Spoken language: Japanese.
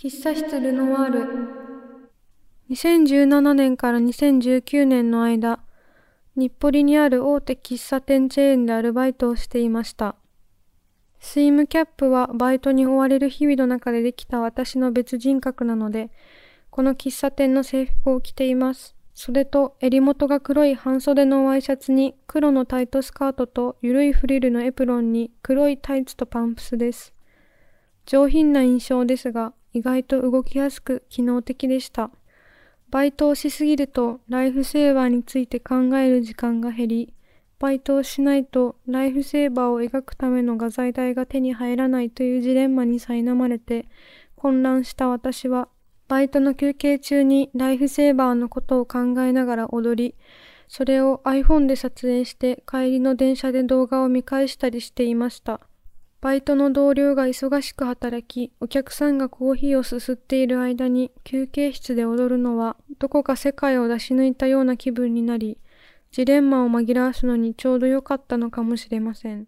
喫茶室ルノワール。2017年から2019年の間日暮里にある大手喫茶店チェーンでアルバイトをしていました。スイムキャップはバイトに追われる日々の中でできた私の別人格なのでこの喫茶店の制服を着ています。それと襟元が黒い半袖のワイシャツに黒のタイトスカートとゆるいフリルのエプロンに黒いタイツとパンプスです。上品な印象ですが意外と動きやすく機能的でした。バイトをしすぎるとライフセーバーについて考える時間が減り、バイトをしないとライフセーバーを描くための画材代が手に入らないというジレンマに苛まれて混乱した私はバイトの休憩中にライフセーバーのことを考えながら踊り、それを iPhone で撮影して帰りの電車で動画を見返したりしていました。バイトの同僚が忙しく働き、お客さんがコーヒーをすすっている間に休憩室で踊るのは、どこか世界を出し抜いたような気分になり、ジレンマを紛らわすのにちょうど良かったのかもしれません。